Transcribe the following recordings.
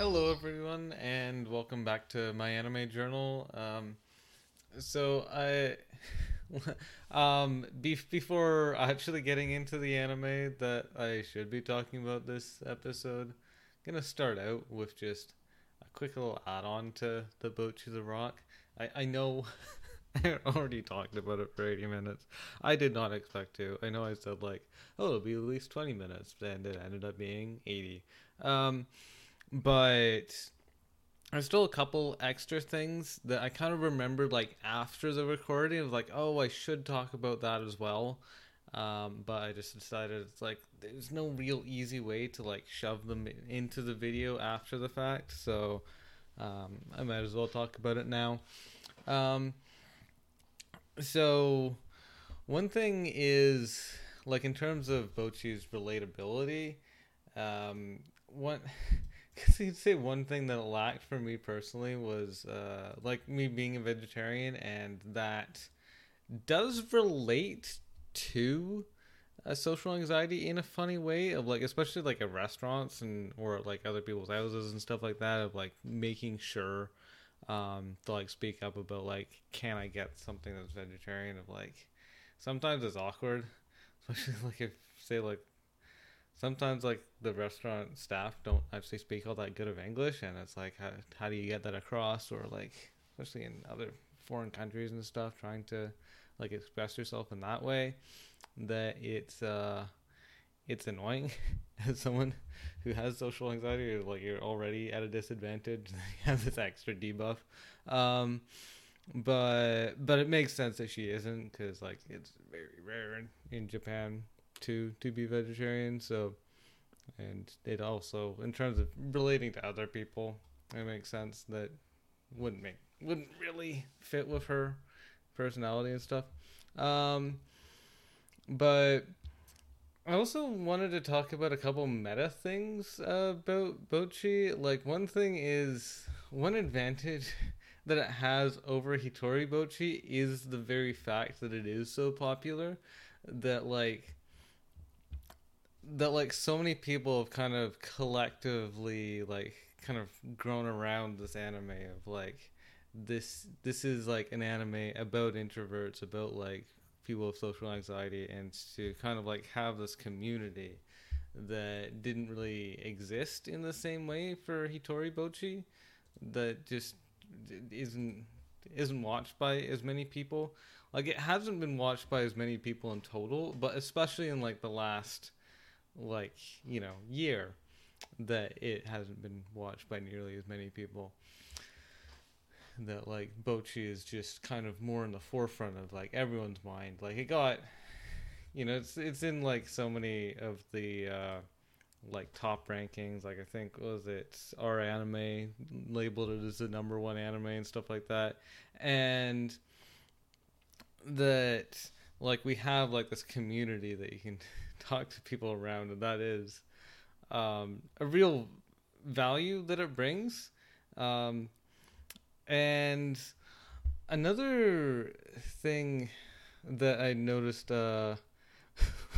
Hello, everyone, and welcome back to my anime journal. Um, so I, um, be- before actually getting into the anime that I should be talking about this episode, I'm gonna start out with just a quick little add-on to the Bocchi the Rock. I I know. I already talked about it for 80 minutes. I did not expect to. I know I said like, oh, it'll be at least 20 minutes, and it ended up being 80. Um, but there's still a couple extra things that I kind of remembered like after the recording of like, oh, I should talk about that as well. Um, but I just decided it's like there's no real easy way to like shove them into the video after the fact, so um, I might as well talk about it now. Um, so one thing is like in terms of Bocchi's relatability, um, one because you'd say one thing that lacked for me personally was uh, like me being a vegetarian, and that does relate to a social anxiety in a funny way of like especially like at restaurants and or like other people's houses and stuff like that of like making sure um to like speak up about like can I get something that's vegetarian of like sometimes it's awkward especially like if say like sometimes like the restaurant staff don't actually speak all that good of English, and it's like how how do you get that across, or like especially in other foreign countries and stuff, trying to like express yourself in that way, that it's uh it's annoying. As someone who has social anxiety or like you're already at a disadvantage you have this extra debuff. Um but but it makes sense that she isn't because like it's very rare in, in japan to to be vegetarian. So, and it also in terms of relating to other people, it makes sense that wouldn't make wouldn't really fit with her personality and stuff. Um, but I also wanted to talk about a couple meta things uh, about Bocchi. Like one thing is one advantage that it has over Hitori Bocchi is the very fact that it is so popular that like that like so many people have kind of collectively like kind of grown around this anime of like this this is like an anime about introverts about like people with social anxiety and to kind of like have this community that didn't really exist in the same way for Hitori Bocchi that just isn't isn't watched by as many people. Like it hasn't been watched by as many people in total but especially in like the last like you know year that it hasn't been watched by nearly as many people. That like Bocchi is just kind of more in the forefront of like everyone's mind. Like it got you know it's it's in like so many of the uh like top rankings. Like i think was it our anime labeled it as the number one anime and stuff like that. And that like we have like this community that you can talk to people around, and that is um, a real value that it brings. Um, and another thing that I noticed uh,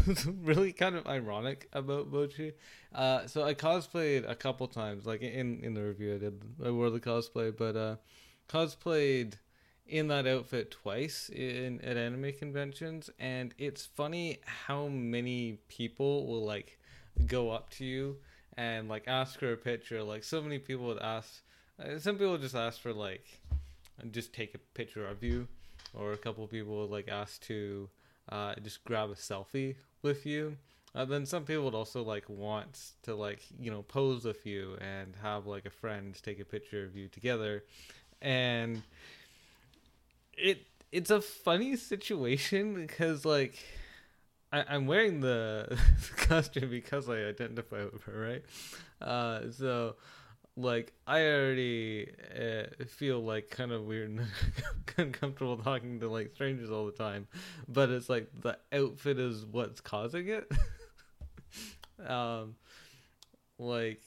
really kind of ironic about Bocchi. Uh, so I cosplayed a couple times, like in in the review I did, I wore the cosplay, but uh, cosplayed in that outfit twice in at anime conventions and it's funny how many people will like go up to you and like ask for a picture. Like so many people would ask uh, some people just ask for like just take a picture of you or a couple people would like ask to uh, just grab a selfie with you. Uh, then some people would also like want to like you know pose with you and have like a friend take a picture of you together. And it it's a funny situation because like I, I'm wearing the costume because I identify with her, right? Uh, so like I already uh, feel like kind of weird and uncomfortable talking to like strangers all the time, but it's like the outfit is what's causing it. um, like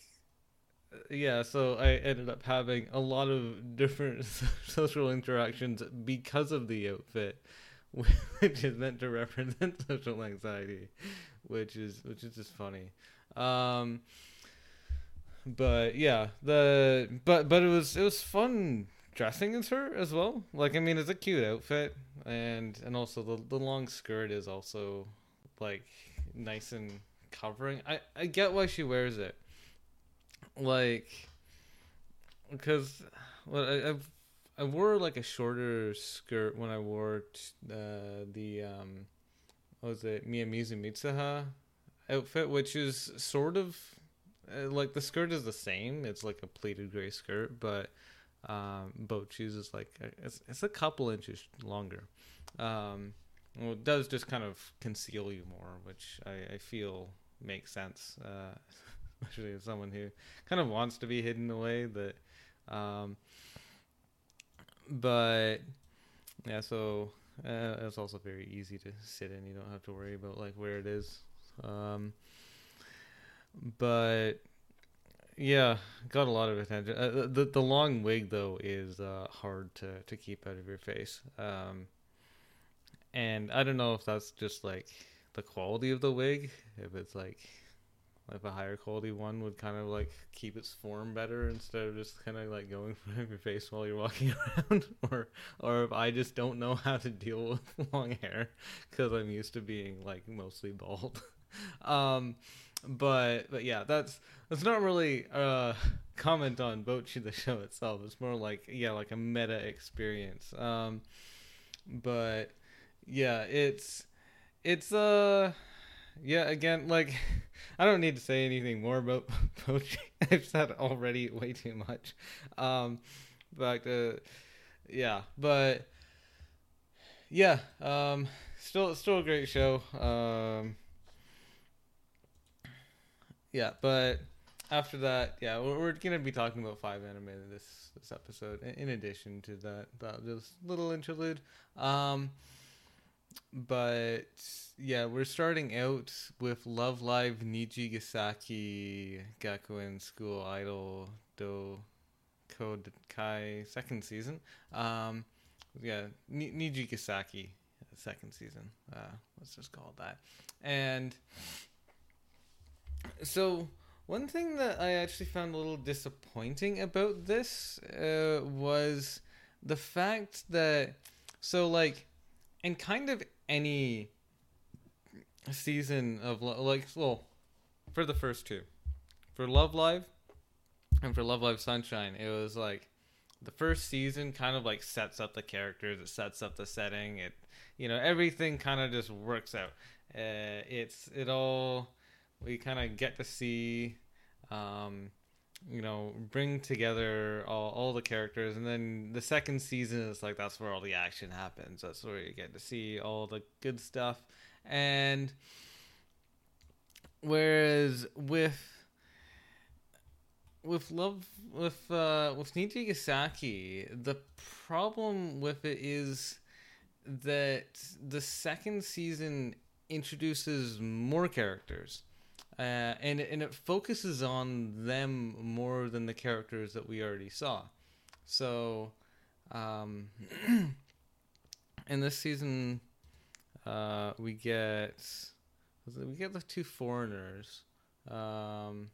yeah, so I ended up having a lot of different social interactions because of the outfit, which is meant to represent social anxiety, which is which is just funny. Um, but yeah, the but but it was it was fun dressing as her as well. Like I mean, it's a cute outfit, and and also the the long skirt is also like nice and covering. I I get why she wears it, like because well I, I've I wore like a shorter skirt when I wore t- uh, the um, what was it Miyamizu Mitsuha outfit, which is sort of uh, like the skirt is the same. It's like a pleated gray skirt, but um, Bocchi's is like a, it's, it's a couple inches longer. Um, well, it does just kind of conceal you more, which I, I feel makes sense, uh, especially as someone who kind of wants to be hidden away. That, um, but yeah, so uh, it's also very easy to sit in. You don't have to worry about like where it is. Um, but yeah, got a lot of attention. Uh, the the long wig though is uh, hard to to keep out of your face. Um, and I don't know if that's just like the quality of the wig. If it's like if a higher quality one would kind of like keep its form better instead of just kind of like going from your face while you're walking around, or or if I just don't know how to deal with long hair because I'm used to being like mostly bald. um, but but yeah, that's that's not really a comment on Bocchi the show itself. It's more like yeah, like a meta experience. Um, but yeah, it's it's uh yeah again like I don't need to say anything more about Bocchi. I've said already way too much. Um, but uh, yeah, but yeah, um, still still a great show. Um yeah, but after that, yeah, we're, we're gonna be talking about five anime this this episode. In addition to that, that just little interlude. Um, but yeah, we're starting out with Love Live Nijigasaki Gakuen School Idol Do Kodakai second season. Um, yeah, Nijigasaki second season. Uh, let's just call it that. And so one thing that I actually found a little disappointing about this uh, was the fact that so like and kind of any season of like well for the first two for Love Live and for Love Live Sunshine it was like the first season kind of like sets up the characters it sets up the setting it you know everything kind of just works out. Uh, it's it all we kind of get to see um, you know bring together all, all the characters and then the second season is like that's where all the action happens. That's where you get to see all the good stuff. And whereas with with love with uh with Nijigasaki the problem with it is that the second season introduces more characters uh, and and it focuses on them more than the characters that we already saw. So, um, in this season, uh, we get we get the two foreigners. Um,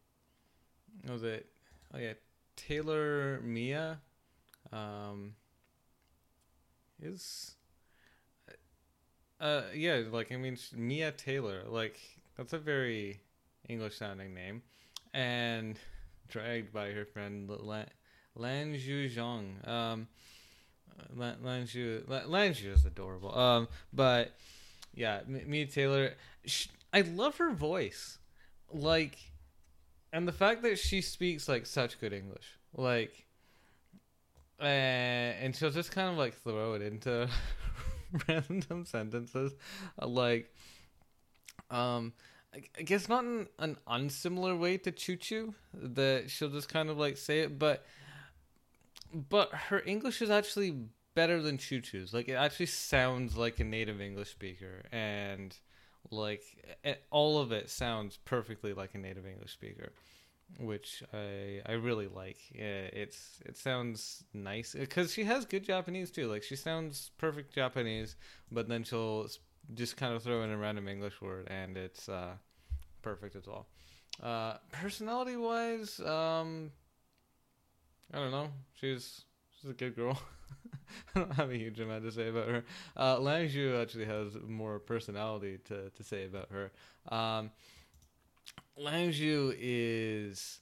was it? Oh yeah, Taylor Mia. Um, is uh yeah like I mean Mia Taylor like that's a very English sounding name, and dragged by her friend Lan, Zhu Um, Lan, Lan Zhu, Lan Zhu is adorable. Um, but yeah, Mia Taylor, she, I love her voice, like, and the fact that she speaks like such good English, like, uh, and she'll just kind of like throw it into random sentences, like, um I guess not in an unsimilar way to Choo Choo that she'll just kind of like say it, but but her English is actually better than Choo Choo's. Like it actually sounds like a native English speaker, and like it, all of it sounds perfectly like a native English speaker, which I I really like. It's it sounds nice because she has good Japanese too. Like she sounds perfect Japanese, but then she'll just kind of throw in a random English word, and it's uh, perfect as well. Uh, personality wise, um, I don't know. She's she's a good girl. I don't have a huge amount to say about her. Uh, Lan Zhu actually has more personality to, to say about her. Um, Lan Zhu is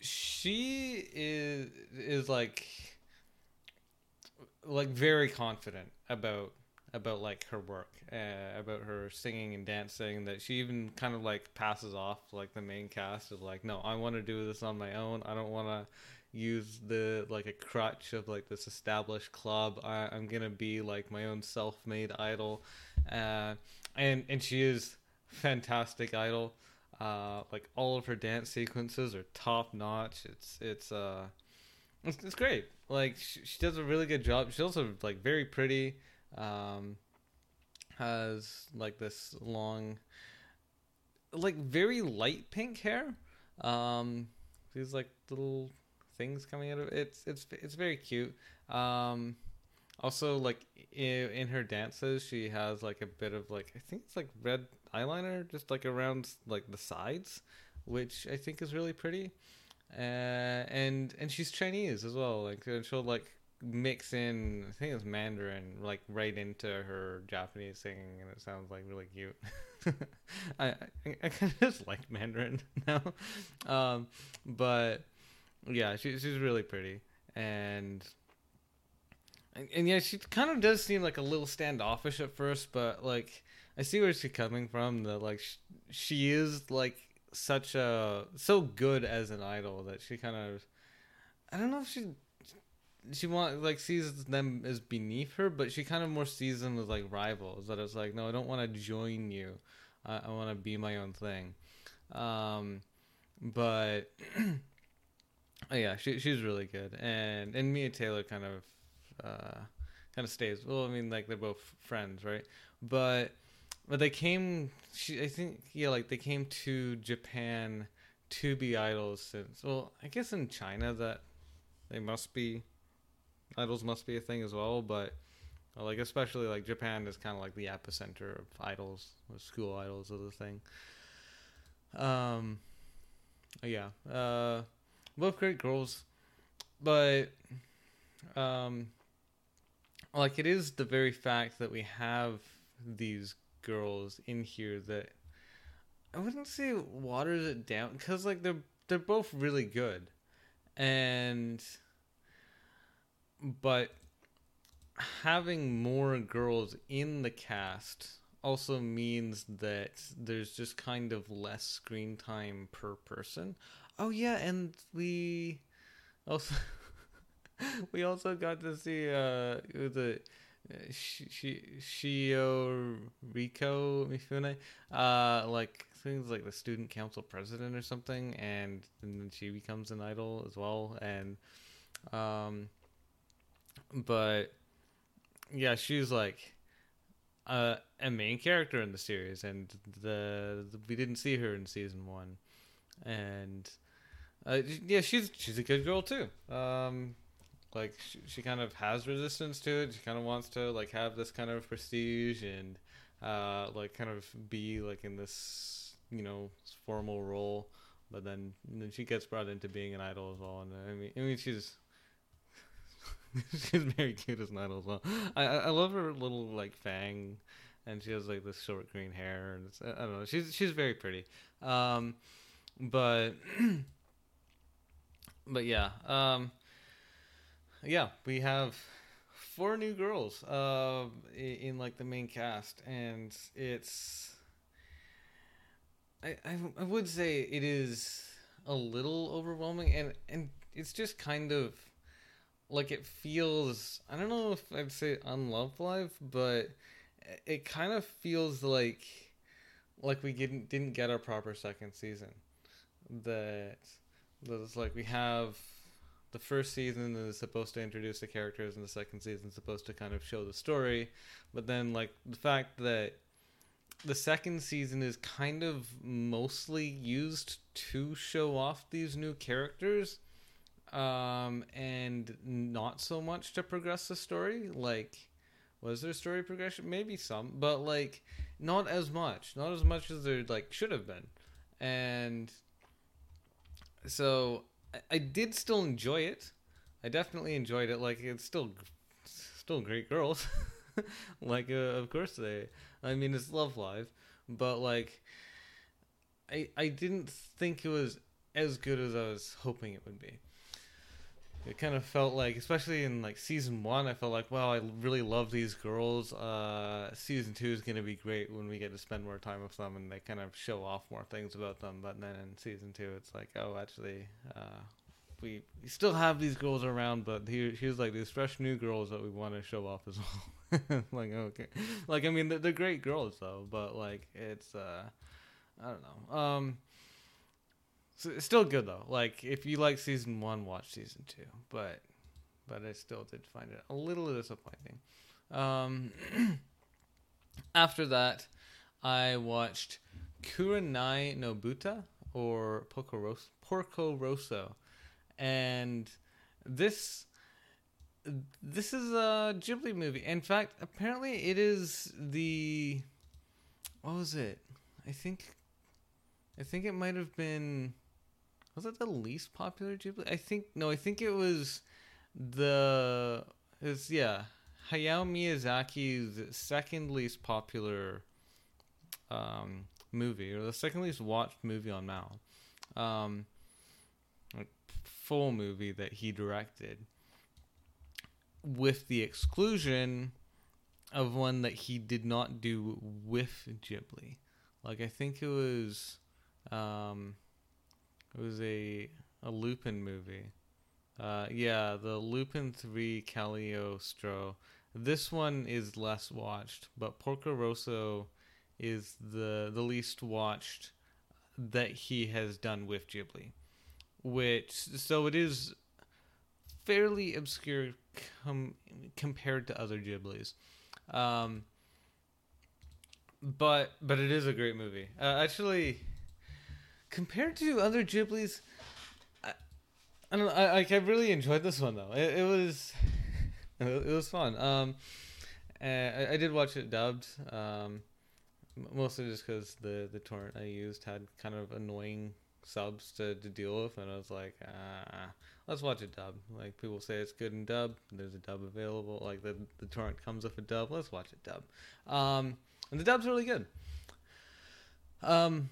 she is is like like very confident about about like her work uh, about her singing and dancing that she even kind of like passes off like the main cast is like no i want to do this on my own. I don't want to use the like a crutch of like this established club. I, i'm gonna be like my own self-made idol. Uh, and and she is fantastic idol. Uh, like all of her dance sequences are top notch it's it's uh it's, it's great. Like she, she does a really good job. She's also like very pretty um has like this long like very light pink hair um these like little things coming out of it. It's it's it's very cute. Um, also, like in, in her dances, she has like a bit of like I think it's like red eyeliner, just like around like the sides, which I think is really pretty. Uh, and and she's Chinese as well. Like she'll like mix in I think it's Mandarin like right into her Japanese singing, and it sounds like really cute. I I, I kind of just like Mandarin now, um, but yeah, she, she's really pretty, and, and and yeah, she kind of does seem like a little standoffish at first, but like I see where she's coming from. That like she, she is like such a so good as an idol that she kind of I don't know if she she want like sees them as beneath her, but she kind of more sees them as like rivals. That it's like, no, I don't want to join you. I, I want to be my own thing. Um, but Oh yeah, she she's really good, and and Mia Taylor kind of uh, kind of stays. Well, I mean, like they're both friends, right? But but they came. She I think yeah, like they came to Japan to be idols since. Well, I guess in China that they must be idols must be a thing as well, but like especially like Japan is kind of like the epicenter of idols, school idols of the thing. Um, yeah. Uh both great girls, but um, like it is the very fact that we have these girls in here that I wouldn't say waters it down because like they're they're both really good, and but having more girls in the cast also means that there's just kind of less screen time per person. Oh yeah, and we also we also got to see uh the she she Shio Rico Mifune, uh, like things like the student council president or something, and, and then she becomes an idol as well, and um, but yeah, she's like a main character in the series, and the, the we didn't see her in season one, and uh, yeah, she's she's a good girl too. Um, like she, she kind of has resistance to it. She kind of wants to like have this kind of prestige and uh, like kind of be like in this you know formal role. But then, then she gets brought into being an idol as well. And I mean, I mean she's she's very cute as an idol as well. I I love her little like fang, and she has like this short green hair, and it's, I don't know. She's she's very pretty. Um, but but yeah, um, yeah, we have four new girls uh, in, in like the main cast, and it's I, I I would say it is a little overwhelming, and and it's just kind of like it feels. I don't know if I'd say unloved life, but it kind of feels like like we didn't didn't get our proper second season. That that it's like we have the first season is supposed to introduce the characters and the second season is supposed to kind of show the story but then like the fact that the second season is kind of mostly used to show off these new characters um and not so much to progress the story like was there story progression maybe some but like not as much not as much as there like should have been and so I, I did still enjoy it. I definitely enjoyed it. Like it's still still great girls. like uh, of course they. I mean it's Love Live, but like I I didn't think it was as good as I was hoping it would be. It kind of felt like, especially in like season one, I felt like, wow, I really love these girls. Uh, season two is going to be great when we get to spend more time with them, and they kind of show off more things about them. But then in season two, it's like, oh, actually, uh, we, we still have these girls around, but here, here's like these fresh new girls that we want to show off as well. like, okay, like I mean, they're, they're great girls though, but like it's, uh, I don't know. Um, so it's still good though. Like if you like season one, watch season two. But but I still did find it a little disappointing. Um, after that, I watched Kurenai no Buta or Porco Rosso, Porco Rosso, and this this is a Ghibli movie. In fact, apparently it is the what was it? I think I think it might have been was it the least popular Ghibli? I think no, I think it was the is yeah Hayao Miyazaki's second least popular um, movie or the second least watched movie on Mal, um, like full movie that he directed, with the exclusion of one that he did not do with Ghibli. Like I think it was. Um, it was a a Lupin movie. Uh, yeah, the Lupin Three Cagliostro. This one is less watched, but Porco Rosso is the the least watched that he has done with Ghibli. Which so it is fairly obscure com- compared to other Ghiblis. Um, but but it is a great movie. Uh, actually, compared to other Ghiblis, I, I don't know. I like I really enjoyed this one though. It, it was it was fun. Um, I, I did watch it dubbed. Um, mostly just because the the torrent I used had kind of annoying subs to, to deal with, and I was like, ah, let's watch it dub. Like people say it's good in dub. There's a dub available. Like the the torrent comes with a dub. Let's watch it dub. Um, and the dub's really good. Um,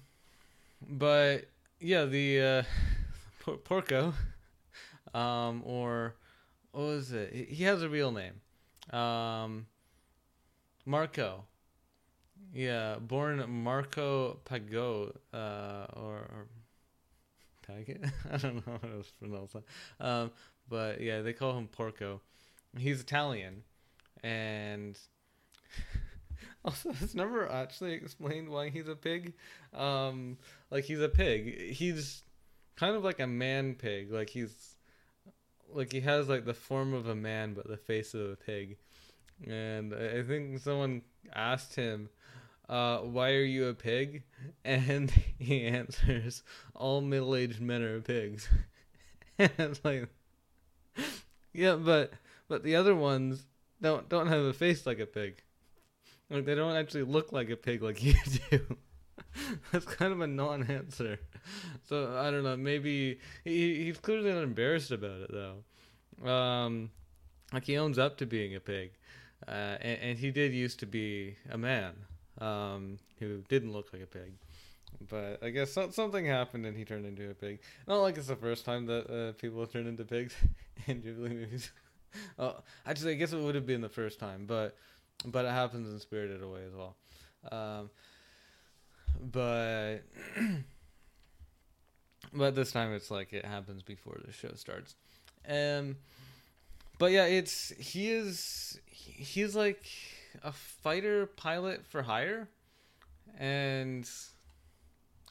but yeah, the uh, por- Porco, um, or what was it? He has a real name, um, Marco. Yeah, born Marco Pago, uh, or, or Paget. I don't know how to pronounce that. Um, but yeah, they call him Porco. He's Italian, and also it's never actually explained why he's a pig. Um, like he's a pig. He's kind of like a man pig. Like he's like he has like the form of a man but the face of a pig. And I think someone asked him, uh, "Why are you a pig?" And he answers, "All middle-aged men are pigs." and it's like, yeah, but but the other ones don't don't have a face like a pig. Like they don't actually look like a pig like you do. That's kind of a non-answer. So I don't know. Maybe he, he's clearly not embarrassed about it though. Um, like he owns up to being a pig, uh, and, and, he did used to be a man um, who didn't look like a pig. But I guess so, something happened and he turned into a pig. Not like it's the first time that uh, people have turned into pigs in Ghibli movies. oh, actually, I guess it would have been the first time, but but it happens in Spirited Away as well. Um, but but this time it's like it happens before the show starts. Um, but yeah, it's he is he's like a fighter pilot for hire, and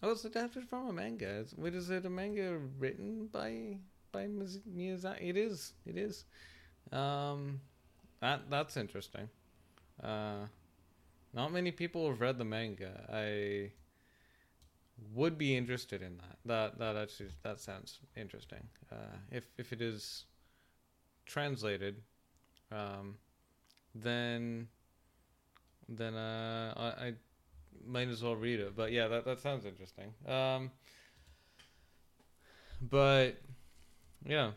oh, it's adapted from a manga. Wait, is it a manga written by by Miyazaki? It is. It is. Um, that that's interesting. Uh, not many people have read the manga. I would be interested in that. That that actually that sounds interesting. Uh, if if it is translated, um, then then uh, I, I might as well read it. But yeah, that that sounds interesting. Um, but yeah,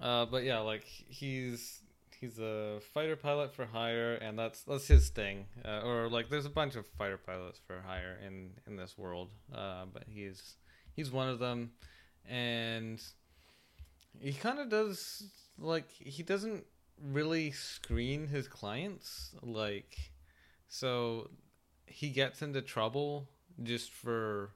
uh, but yeah, like he's he's a fighter pilot for hire, and that's that's his thing. Uh, or like, there's a bunch of fighter pilots for hire in in this world, uh, but he's he's one of them, and he kind of does like he doesn't really screen his clients like so he gets into trouble just for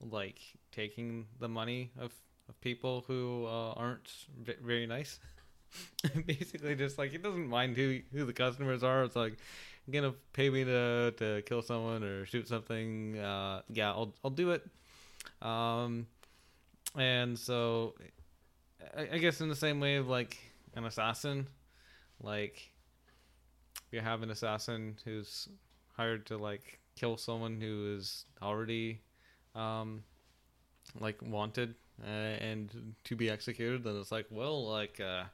like taking the money of, people who uh, aren't v- very nice basically just like he doesn't mind who who the customers are. It's like you're gonna pay me to to kill someone or shoot something? Uh yeah i'll i'll do it. Um and so I, I guess in the same way of like an assassin, like you have an assassin who's hired to like kill someone who is already um like wanted uh, and to be executed then it's like well like uh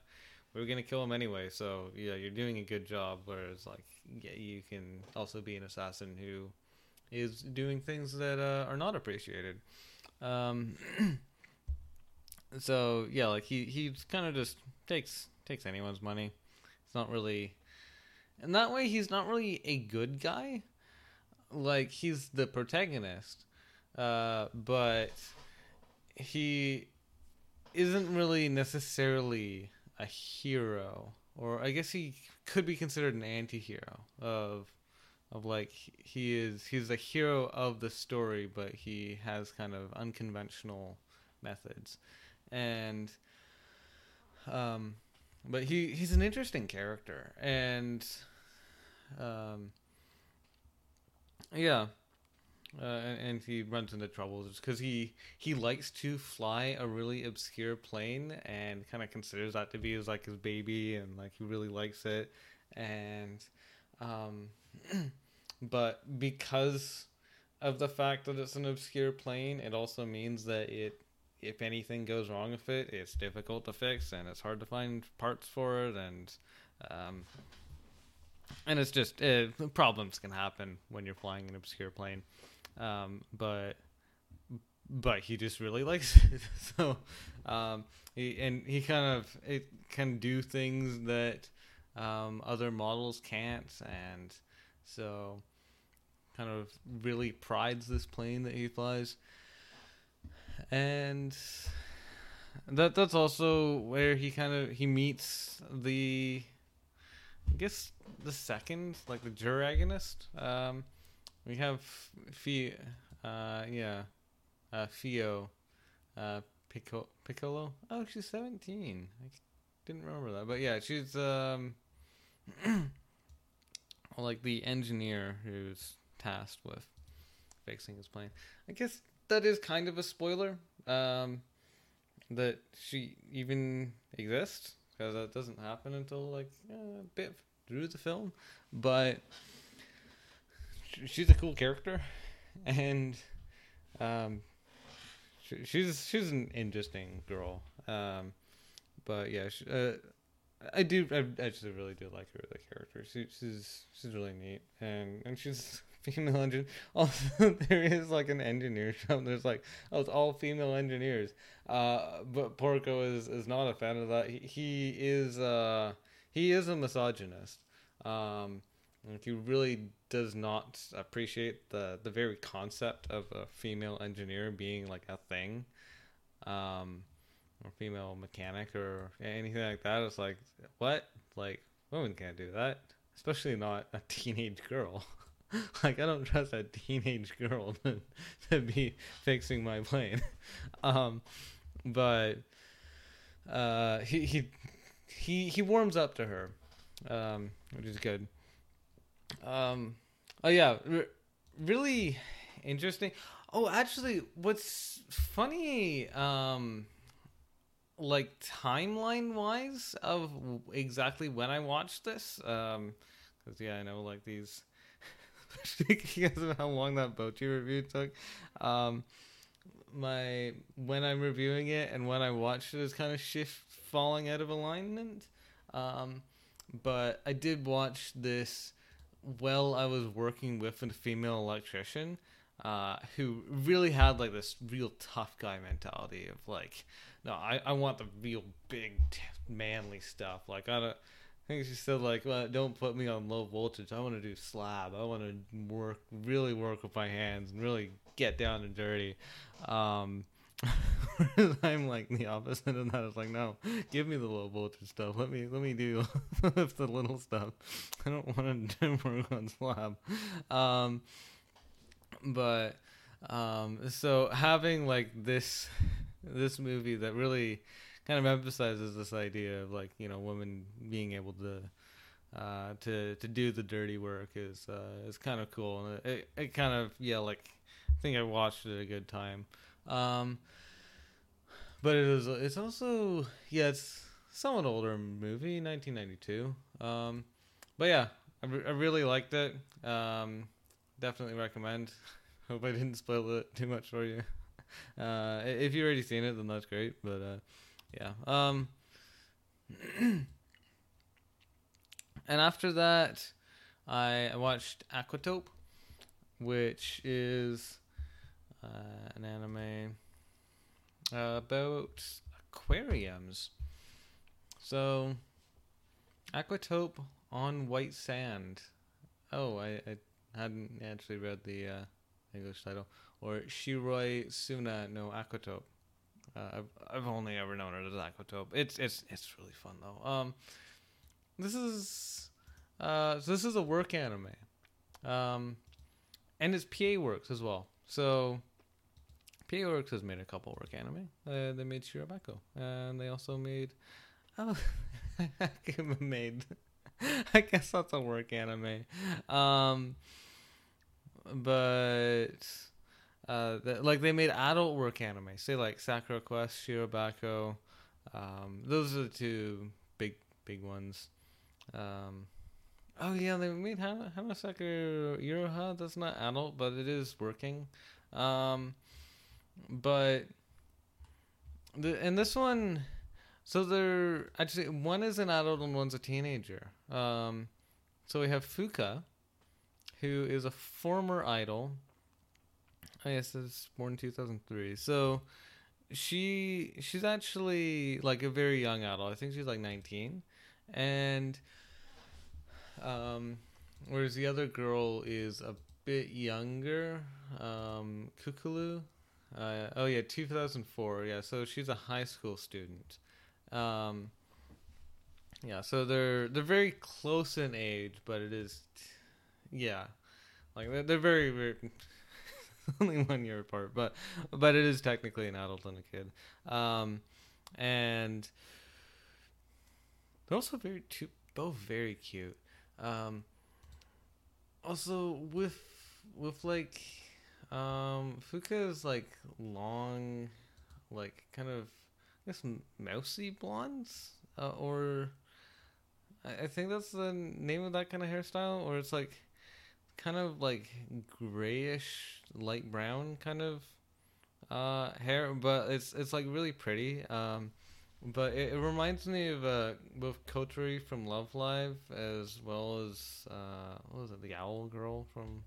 we are gonna kill him anyway so yeah you're doing a good job whereas like yeah you can also be an assassin who is doing things that uh, are not appreciated um so yeah, like he he kind of just takes takes anyone's money. It's not really, in that way, he's not really a good guy. Like he's the protagonist, uh, but he isn't really necessarily a hero, or I guess he could be considered an anti-hero of of like he is he's a hero of the story, but he has kind of unconventional methods and um, but he he's an interesting character, and um, yeah. Uh, and, and, he runs into troubles because he he likes to fly a really obscure plane and kind of considers that to be his like his baby and like he really likes it and um but because of the fact that it's an obscure plane it also means that it if anything goes wrong with it, it's difficult to fix and it's hard to find parts for it, and um, and it's just uh, problems can happen when you're flying an obscure plane. Um, but but he just really likes it, so um, he and he kind of it can do things that um, other models can't, and so kind of really prides this plane that he flies and that that's also where he kind of he meets the I guess the second like the deuteragonist. Um, we have Fio, uh, yeah, uh, Fio, uh, Piccolo. Oh, she's seventeen. I didn't remember that, but yeah, she's um, like the engineer who's tasked with fixing his plane. I guess that is kind of a spoiler. Um, that she even exists because that doesn't happen until like a bit through the film, but she's a cool character, and um, she's she's an interesting girl. Um, but yeah, she, uh, I do. I, just really do like her the character. She, she's she's really neat, and and she's female engineer. Also, there is like an engineer shop. There's like, oh, it's all female engineers. Uh, but Porco is is not a fan of that. He, he is uh he is a misogynist. Um, he really does not appreciate the the very concept of a female engineer being like a thing. Um, or female mechanic or anything like that. It's like what? Like women can't do that, especially not a teenage girl. like I don't trust a teenage girl to, to be fixing my plane. Um, but uh, he he he he warms up to her, um, which is good. Um, oh yeah, re- really interesting. Oh, actually, what's funny, um, like timeline wise of exactly when I watched this, um, because yeah, I know like these because of how long that Bocchi review took. Um, my when I'm reviewing it and when I watched it is kind of shift falling out of alignment. Um, but I did watch this well I was working with a female electrician uh, who really had like this real tough guy mentality of like, no, I, I want the real big manly stuff. Like I don't. I think she said like, well, don't put me on low voltage. I want to do slab. I want to work, really work with my hands and really get down and dirty. Um, I'm like the opposite of that. It's like, no, give me the low voltage stuff. Let me let me do the little stuff. I don't want to work on slab. Um, but um, so having like this this movie that really kind of emphasizes this idea of like you know women being able to uh, to to do the dirty work is uh, is kind of cool and it, it kind of yeah like I think I watched it at a good time. Um, but it is it's also yeah it's somewhat older movie 1992. Um, but yeah I, re- I really liked it. Um, definitely recommend. Hope I didn't spoil it too much for you. Uh, if you've already seen it, then that's great. But uh, yeah. Um, and after that, I watched Aquatope, which is uh, an anime about aquariums. So, Aquatope on white sand. Oh, I, I hadn't actually read the uh, English title. Or Shiroi Suna no Aquatope. Uh, I've, I've only ever known it as Aquatope. It's it's it's really fun though. Um, this is uh, so this is a work anime, um, and it's PA Works as well. So PA Works has made a couple work anime. Uh, they made Shirobako, and they also made oh, made. I guess that's a work anime. Um, but uh, like they made adult work anime, say like Sakura Quest, Shirobako. Um, those are the two big big ones. Um, oh yeah, they made Hana, Hanasaku Iroha. That's not adult, but it is working. Um, but the and this one, so they're actually one is an adult and one's a teenager. Um, so we have Fuka, who is a former idol. I guess it's born in 2003. So she she's actually like a very young adult. I think she's like 19. And um whereas the other girl is a bit younger, um Kukuru. Uh, oh yeah, 2004. Yeah, so she's a high school student. Um yeah, so they're they're very close in age, but it is yeah, like they're, they're very very only one year apart, but but it is technically an adult and a kid, um, and they're also very two both very cute. Um, also with with like um Fuka's like long, like kind of I guess mousy blondes, uh, or I, I think that's the name of that kind of hairstyle, or it's like kind of like grayish, light brown kind of uh, hair, but it's it's like really pretty. Um, but it, it, reminds me of uh, both Kotori from Love Live as well as uh, what was it, the Owl Girl from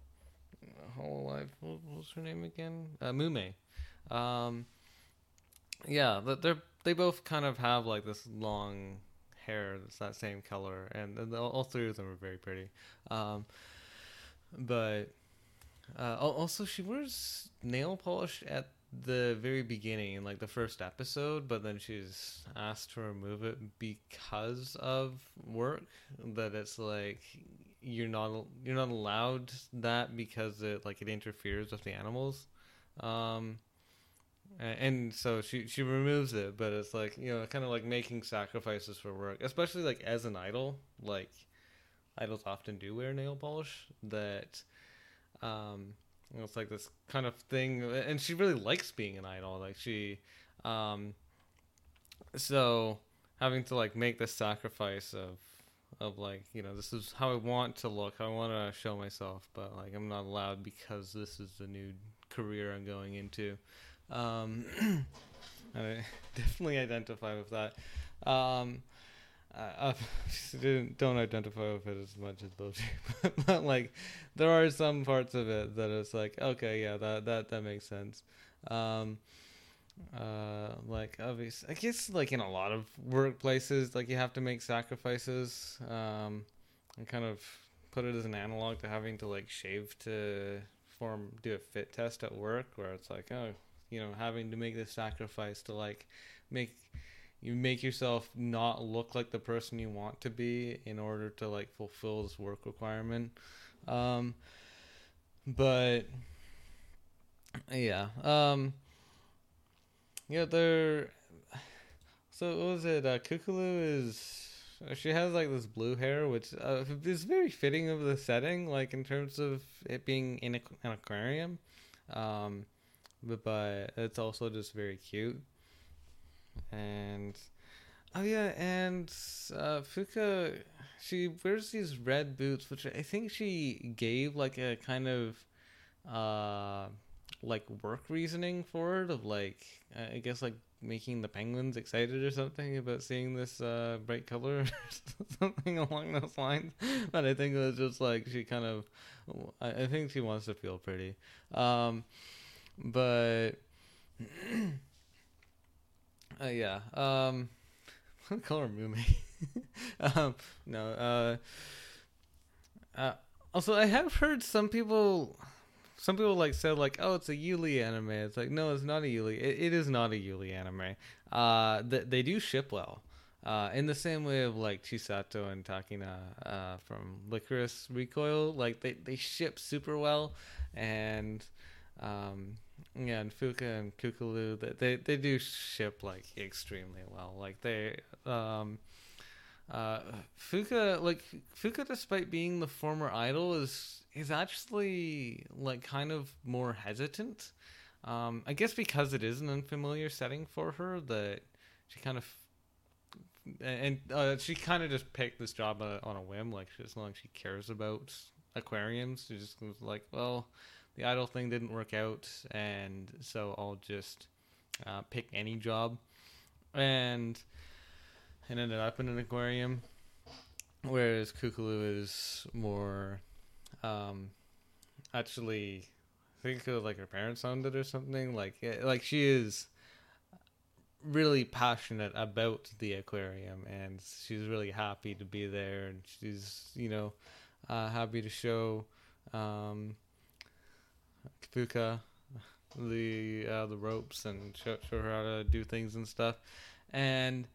Hololive? What was her name again? Uh, Mumei. Um, yeah, they're they both kind of have like this long hair that's that same color, and, and all three of them are very pretty. Um, but uh, also, she wears nail polish at the very beginning, like the first episode, but then she's asked to remove it because of work. That it's like you're not you're not allowed that because it like it interferes with the animals. Um, and so she she removes it, but it's like you know, kind of like making sacrifices for work, especially like as an idol, like idols often do wear nail polish that um it's like this kind of thing and she really likes being an idol like she um so having to like make this sacrifice of of like you know this is how i want to look i want to show myself but like i'm not allowed because this is the new career i'm going into. Um i definitely identify with that. Um I, I don't identify with it as much as Bocchi, but, but like there are some parts of it that it's like okay, yeah, that that that makes sense. Um, uh, like obviously, I guess like in a lot of workplaces, like you have to make sacrifices. Um, and kind of put it as an analog to having to like shave to form do a fit test at work, where it's like oh, you know, having to make this sacrifice to like make you make yourself not look like the person you want to be in order to like fulfill this work requirement. Um but yeah um yeah they're so what was it uh Kukuru is she has like this blue hair which uh, is very fitting of the setting like in terms of it being in a, an aquarium. Um but, but it's also just very cute and oh yeah, and uh, Fuka, she wears these red boots, which I think she gave like a kind of uh like work reasoning for it of like I guess like making the penguins excited or something about seeing this uh, bright color or something along those lines. But I think it was just like she kind of, I, think she wants to feel pretty. Um, but uh, yeah. Um, call her Mumei. um, no. Uh, uh, also, I have heard some people, some people like said like, oh, it's a Yuri anime. It's like, no, it's not a Yuri. It, it is not a Yuri anime. Uh, th- they do ship well. Uh, in the same way of like Chisato and Takina uh, from Lycoris Recoil, like they, they ship super well, and um, yeah, and Fuka and Kukuru, they, they they do ship like extremely well. Like they um uh Fuka like Fuka despite being the former idol is is actually like kind of more hesitant. Um I guess because it is an unfamiliar setting for her that she kind of and uh, she kind of just picked this job on a whim like as long as she cares about aquariums she just was like well the idol thing didn't work out, and so I'll just uh, pick any job, and and ended up in an aquarium, whereas Kukuru is more, um, actually, I think like her parents owned it or something. Like like she is really passionate about the aquarium and she's really happy to be there and she's you know uh, happy to show um, Fuka the uh, the ropes and show, show her how to do things and stuff, and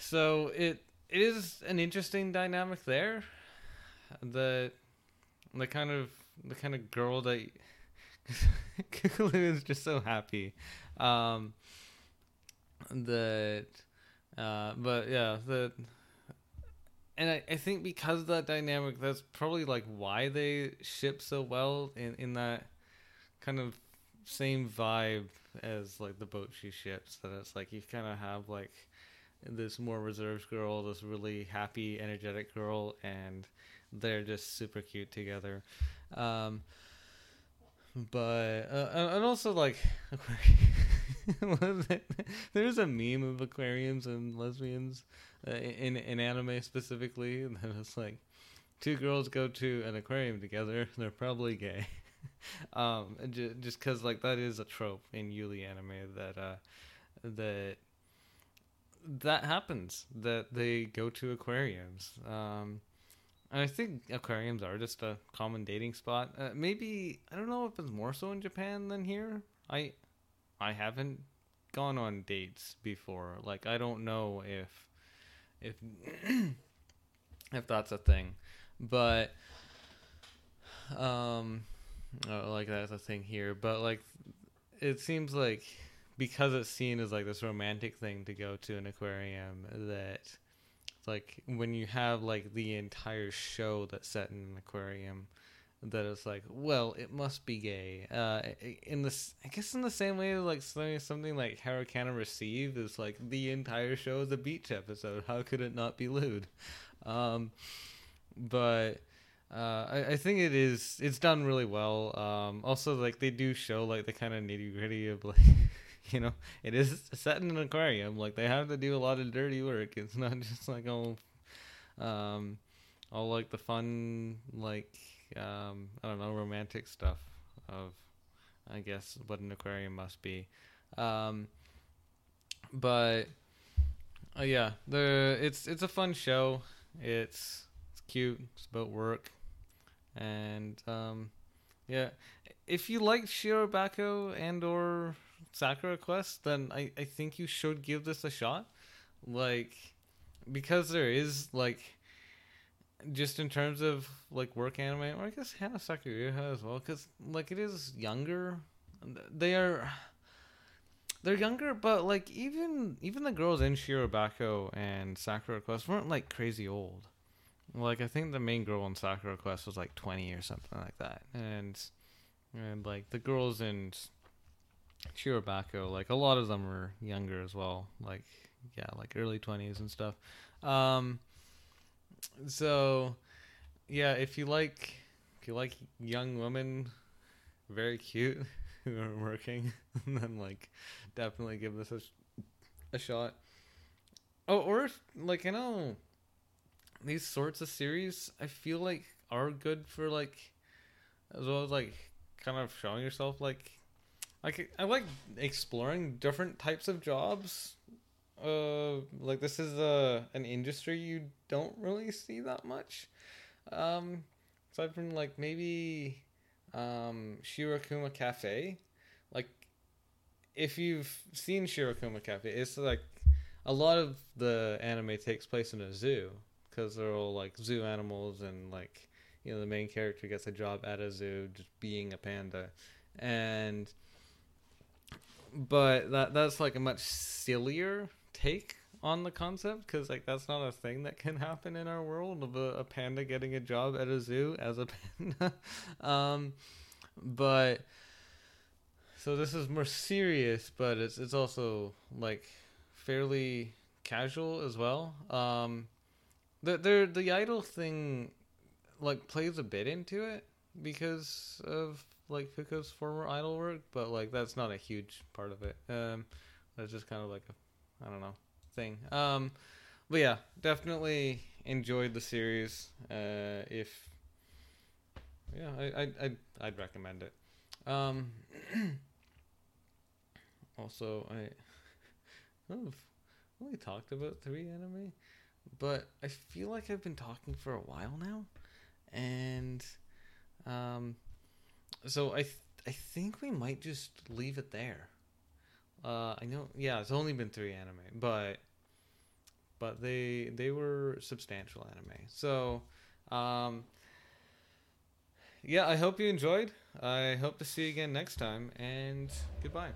so it it is an interesting dynamic there. The the kind of the kind of girl that Kukuru is just so happy. Um, that uh, but yeah the and I, I think because of that dynamic, that's probably like why they ship so well in, in that kind of same vibe as like the Bocchi ships. That it's like you kind of have like this more reserved girl, this really happy, energetic girl, and they're just super cute together. Um, but uh, and also like there's a meme of aquariums and lesbians uh, in in anime specifically, and then it's like two girls go to an aquarium together. They're probably gay. um, just because like that is a trope in Yuri anime that uh that that happens that they go to aquariums. Um, I think aquariums are just a common dating spot. Uh, maybe I don't know if it's more so in Japan than here. I I haven't gone on dates before. Like I don't know if if if that's a thing, but um, oh, like that's a thing here. But like, it seems like because it's seen as like this romantic thing to go to an aquarium that like when you have like the entire show that's set in an aquarium that it's like well it must be gay uh in this i guess in the same way like something like Harukana Receive is like the entire show is a beach episode how could it not be lewd um but uh, I, I think it is it's done really well um also like they do show like the kind of nitty gritty of like you know, it is set in an aquarium. Like they have to do a lot of dirty work. It's not just like all, um, all like the fun, like um, I don't know, romantic stuff of, I guess what an aquarium must be. Um, but uh, yeah, the it's it's a fun show. It's it's cute. It's about work, and um, yeah, if you like Shirobako and or Sakura Quest, then I, I think you should give this a shot. Like, because there is like, just in terms of like work anime, or I guess Hanasaku Iroha as well, because like it is younger. They are they're younger, but like even even the girls in Shirobako and Sakura Quest weren't like crazy old. Like I think the main girl in Sakura Quest was like twenty or something like that, and and like the girls in Shirobako, like a lot of them were younger as well, like yeah, like early twenties and stuff. Um, so yeah, if you like if you like young women, very cute who are working, then like definitely give this a, a shot. Oh, or like I know these sorts of series, I feel like are good for like as well as like kind of showing yourself like like I like exploring different types of jobs. Uh, like this is a an industry you don't really see that much. Um, aside from like maybe um Shirokuma Cafe, like if you've seen Shirokuma Cafe, it's like a lot of the anime takes place in a zoo because they're all like zoo animals and like you know the main character gets a job at a zoo just being a panda and but that that's like a much sillier take on the concept because like that's not a thing that can happen in our world of a, a panda getting a job at a zoo as a panda um but so this is more serious but it's it's also like fairly casual as well um the the the idol thing like plays a bit into it because of like Fuka's former idol work, but like that's not a huge part of it. Um, that's just kind of like a I don't know thing. Um, but yeah, definitely enjoyed the series. Uh, if yeah, I I I'd, I'd recommend it. Um, also, I I've only talked about three anime but I feel like I've been talking for a while now, and um, so I th- I think we might just leave it there. Uh, I know, yeah, it's only been three anime, but but they they were substantial anime. So, um, yeah, I hope you enjoyed. I hope to see you again next time, and goodbye.